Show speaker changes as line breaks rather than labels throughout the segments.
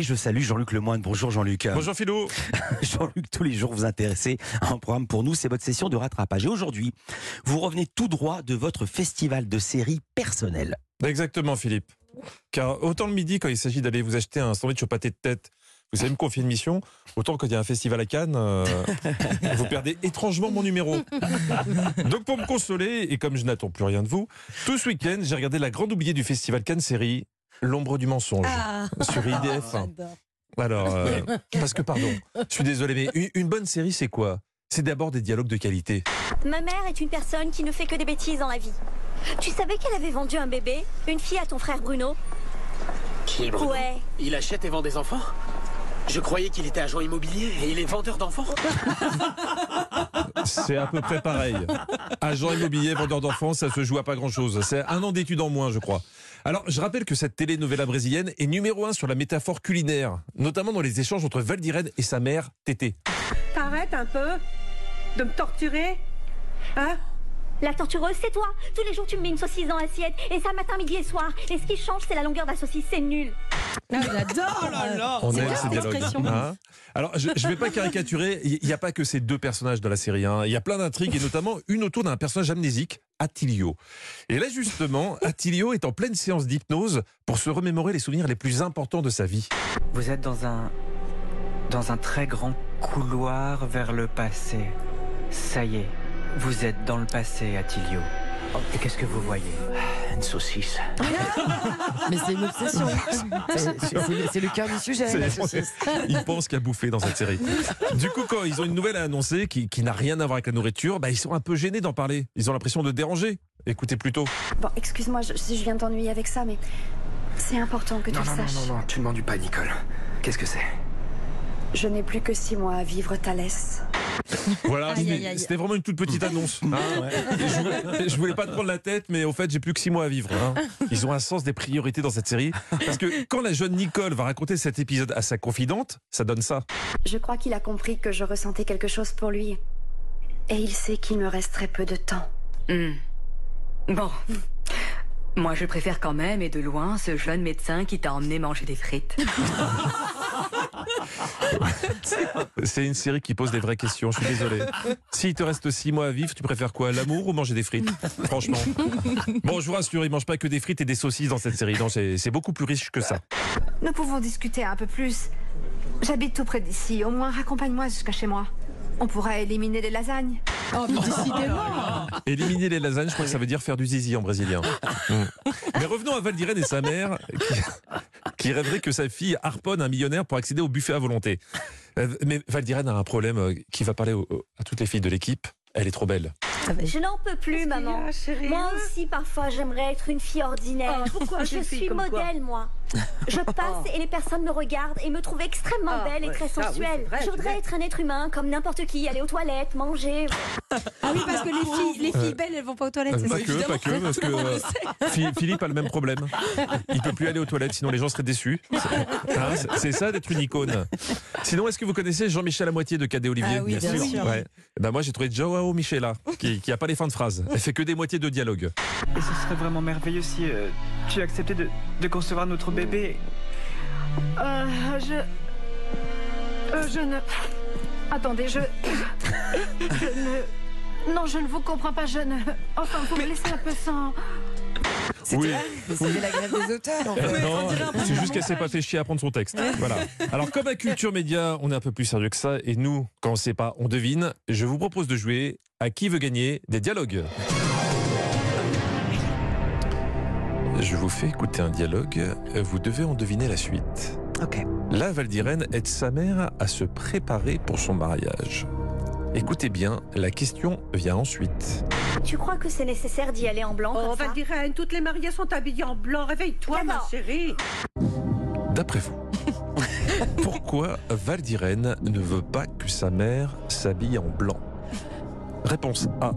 Et je salue Jean-Luc Lemoine. Bonjour Jean-Luc.
Bonjour Philo.
Jean-Luc, tous les jours vous intéressez à un programme pour nous, c'est votre session de rattrapage. Et aujourd'hui, vous revenez tout droit de votre festival de séries personnelles.
Exactement Philippe. Car autant le midi, quand il s'agit d'aller vous acheter un sandwich au pâté de tête, vous savez me confier une mission, autant quand il y a un festival à Cannes, euh, vous perdez étrangement mon numéro. Donc pour me consoler, et comme je n'attends plus rien de vous, tout ce week-end, j'ai regardé la grande oubliée du festival Cannes série, L'ombre du mensonge, sur IDF. Alors, euh, parce que pardon, je suis désolé, mais une, une bonne série, c'est quoi? C'est d'abord des dialogues de qualité.
Ma mère est une personne qui ne fait que des bêtises dans la vie. Tu savais qu'elle avait vendu un bébé, une fille à ton frère Bruno?
Qui, Bruno?
Ouais.
Il achète et vend des enfants? Je croyais qu'il était agent immobilier et il est vendeur d'enfants.
C'est à peu près pareil. Agent immobilier, vendeur d'enfants, ça se joue à pas grand-chose. C'est un an d'études en moins, je crois. Alors, je rappelle que cette telenovela brésilienne est numéro un sur la métaphore culinaire, notamment dans les échanges entre Valdirène et sa mère, Tété.
T'arrêtes un peu de me torturer Hein?
La tortureuse, c'est toi. Tous les jours, tu me mets une saucisse dans l'assiette. Et ça, matin, midi et soir. Et ce qui change, c'est la longueur de la saucisse. C'est nul.
J'adore
On
C'est
aime
bien
ces
cette
dialogues.
expression.
hein. Alors, je ne vais pas caricaturer, il n'y a pas que ces deux personnages dans la série. hein. Il y a plein d'intrigues, et notamment une autour d'un personnage amnésique, Attilio. Et là, justement, Attilio est en pleine séance d'hypnose pour se remémorer les souvenirs les plus importants de sa vie.
Vous êtes dans un. dans un très grand couloir vers le passé. Ça y est, vous êtes dans le passé, Attilio. Et qu'est-ce que vous voyez?
Une saucisse.
Mais c'est une obsession.
C'est- le cœur du sujet.
Ils pensent qu'il y a bouffé dans cette série. Du coup, quand ils ont une nouvelle à annoncer qui, qui n'a rien à voir avec la nourriture, bah, ils sont un peu gênés d'en parler. Ils ont l'impression de déranger. Écoutez plutôt.
Bon, excuse-moi je- si je viens t'ennuyer avec ça, mais c'est important que tu
Non,
le
non, non,
saches.
non, non, tu ne m'ennuies pas, Nicole. Qu'est-ce que c'est?
Je n'ai plus que six mois à vivre, Thalès.
Voilà, c'était vraiment une toute petite annonce. hein. Et je, voulais, je voulais pas te prendre la tête, mais au fait, j'ai plus que six mois à vivre. hein. Ils ont un sens des priorités dans cette série. Parce que quand la jeune Nicole va raconter cet épisode à sa confidente, ça donne ça.
Je crois qu'il a compris que je ressentais quelque chose pour lui. Et il sait qu'il me reste très peu de temps.
Hmm. Bon. Moi, je préfère quand même, et de loin, ce jeune médecin qui t'a emmené manger des frites.
C'est une série qui pose des vraies questions, je suis désolé. S'il te reste six mois à vivre, tu préfères quoi L'amour ou manger des frites? Franchement. Bon, je vous rassure, il mange pas que des frites et des saucisses dans cette série. Non, c'est beaucoup plus riche que ça.
Nous pouvons discuter un peu plus. J'habite tout près d'ici. Au moins, raccompagne-moi jusqu'à chez moi. On pourra éliminer les lasagnes.
Oh, mais décidément
Éliminer les lasagnes, je crois que ça veut dire faire du zizi en brésilien. Mm. Mais revenons à Valdirène et sa mère, qui, qui rêverait que sa fille harponne un millionnaire pour accéder au buffet à volonté. Euh, Mais Valdirène a un problème euh, qui va parler au- à toutes les filles de l'équipe. Elle est trop belle.
Je n'en peux plus, maman. Moi aussi, parfois, j'aimerais être une fille ordinaire.
Oh, pourquoi
Je suis modèle, moi? Je passe et les personnes me regardent et me trouvent extrêmement
Ah,
belle et
ouais,
très
oui,
sensuelle.
vrai,
je voudrais
vrai.
être un être humain comme n'importe qui, aller aux toilettes, manger.
Ah oui, parce que les filles, les filles belles, elles vont pas aux toilettes.
Euh, pas
ça
que, pas que, parce que euh, Phi- Philippe a le même problème. Il peut plus aller aux toilettes, sinon les gens seraient déçus. C'est- hein, c'est- ça d'être une icône. Sinon, est-ce que vous connaissez Jean-Michel à moitié de Cadet Olivier
Ah oui, bien sûr.
Ouais. Ben moi, j'ai trouvé Joao Michela, qui, qui a pas les fins de phrases. Elle fait que des moitiés de dialogue.
Et ce serait vraiment merveilleux si euh, tu acceptais de, de concevoir notre bébé.
Euh, je. Euh, je ne. Attendez, je. Je ne. Non, je ne vous comprends pas, je ne. Enfin, vous me laissez un peu sans.
Oui.
Mais C'était la grève des auteurs. en fait.
Euh, non, c'est juste qu'elle s'est pas fait chier à prendre son texte. Voilà. Alors, comme à Culture Média, on est un peu plus sérieux que ça, et nous, quand on sait pas, on devine. Je vous propose de jouer à qui veut gagner des dialogues. Je vous fais écouter un dialogue. Vous devez en deviner la suite.
Ok.
Là, Valdirène aide sa mère à se préparer pour son mariage. Écoutez bien, la question vient ensuite.
Tu crois que c'est nécessaire d'y aller en blanc
Oh,
comme ça
toutes les mariées sont habillées en blanc. Réveille-toi, ma chérie.
D'après vous, pourquoi Valdirène ne veut pas que sa mère s'habille en blanc? Réponse A.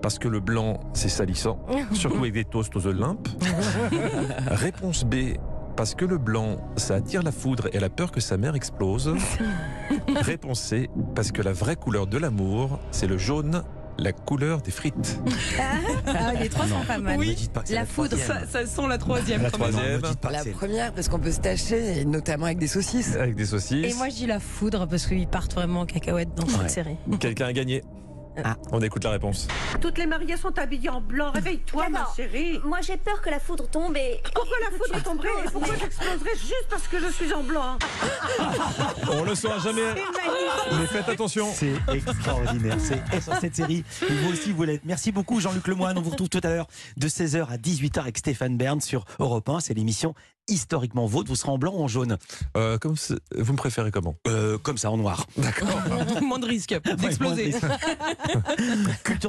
Parce que le blanc, c'est salissant, surtout avec des toasts aux Olympes. Réponse B. Parce que le blanc, ça attire la foudre et elle a peur que sa mère explose. Réponse C. Parce que la vraie couleur de l'amour, c'est le jaune La couleur des frites.
Ah, les trois sont pas mal.
Pas c'est
La
la
foudre, ça, ça sent la troisième.
La troisième.
La première, parce qu'on peut se tâcher, notamment avec des saucisses.
Avec des saucisses.
Et moi, je dis la foudre parce qu'ils partent vraiment en cacahuète dans
Ouais.
cette série.
Quelqu'un a gagné.
Ah.
On écoute la réponse.
Toutes les mariées sont habillées en blanc. Réveille-toi, ma chérie.
Moi, j'ai peur que la foudre tombe et.
Pourquoi la foudre tomberait et pourquoi j'exploserais juste parce que je suis en blanc
On le saura jamais. Mais faites attention.
C'est extraordinaire, c'est excellent, cette série. Et vous aussi, vous l'êtes. Merci beaucoup, Jean-Luc Lemoyne. On vous retrouve tout à l'heure de 16h à 18h avec Stéphane Bern sur Europe 1. C'est l'émission historiquement vôtre. Vous serez en blanc ou en jaune
Euh, comme vous me préférez comment
Euh, Comme ça, en noir.
D'accord.
Moins de risque
Ouais,
d'exploser.
Culture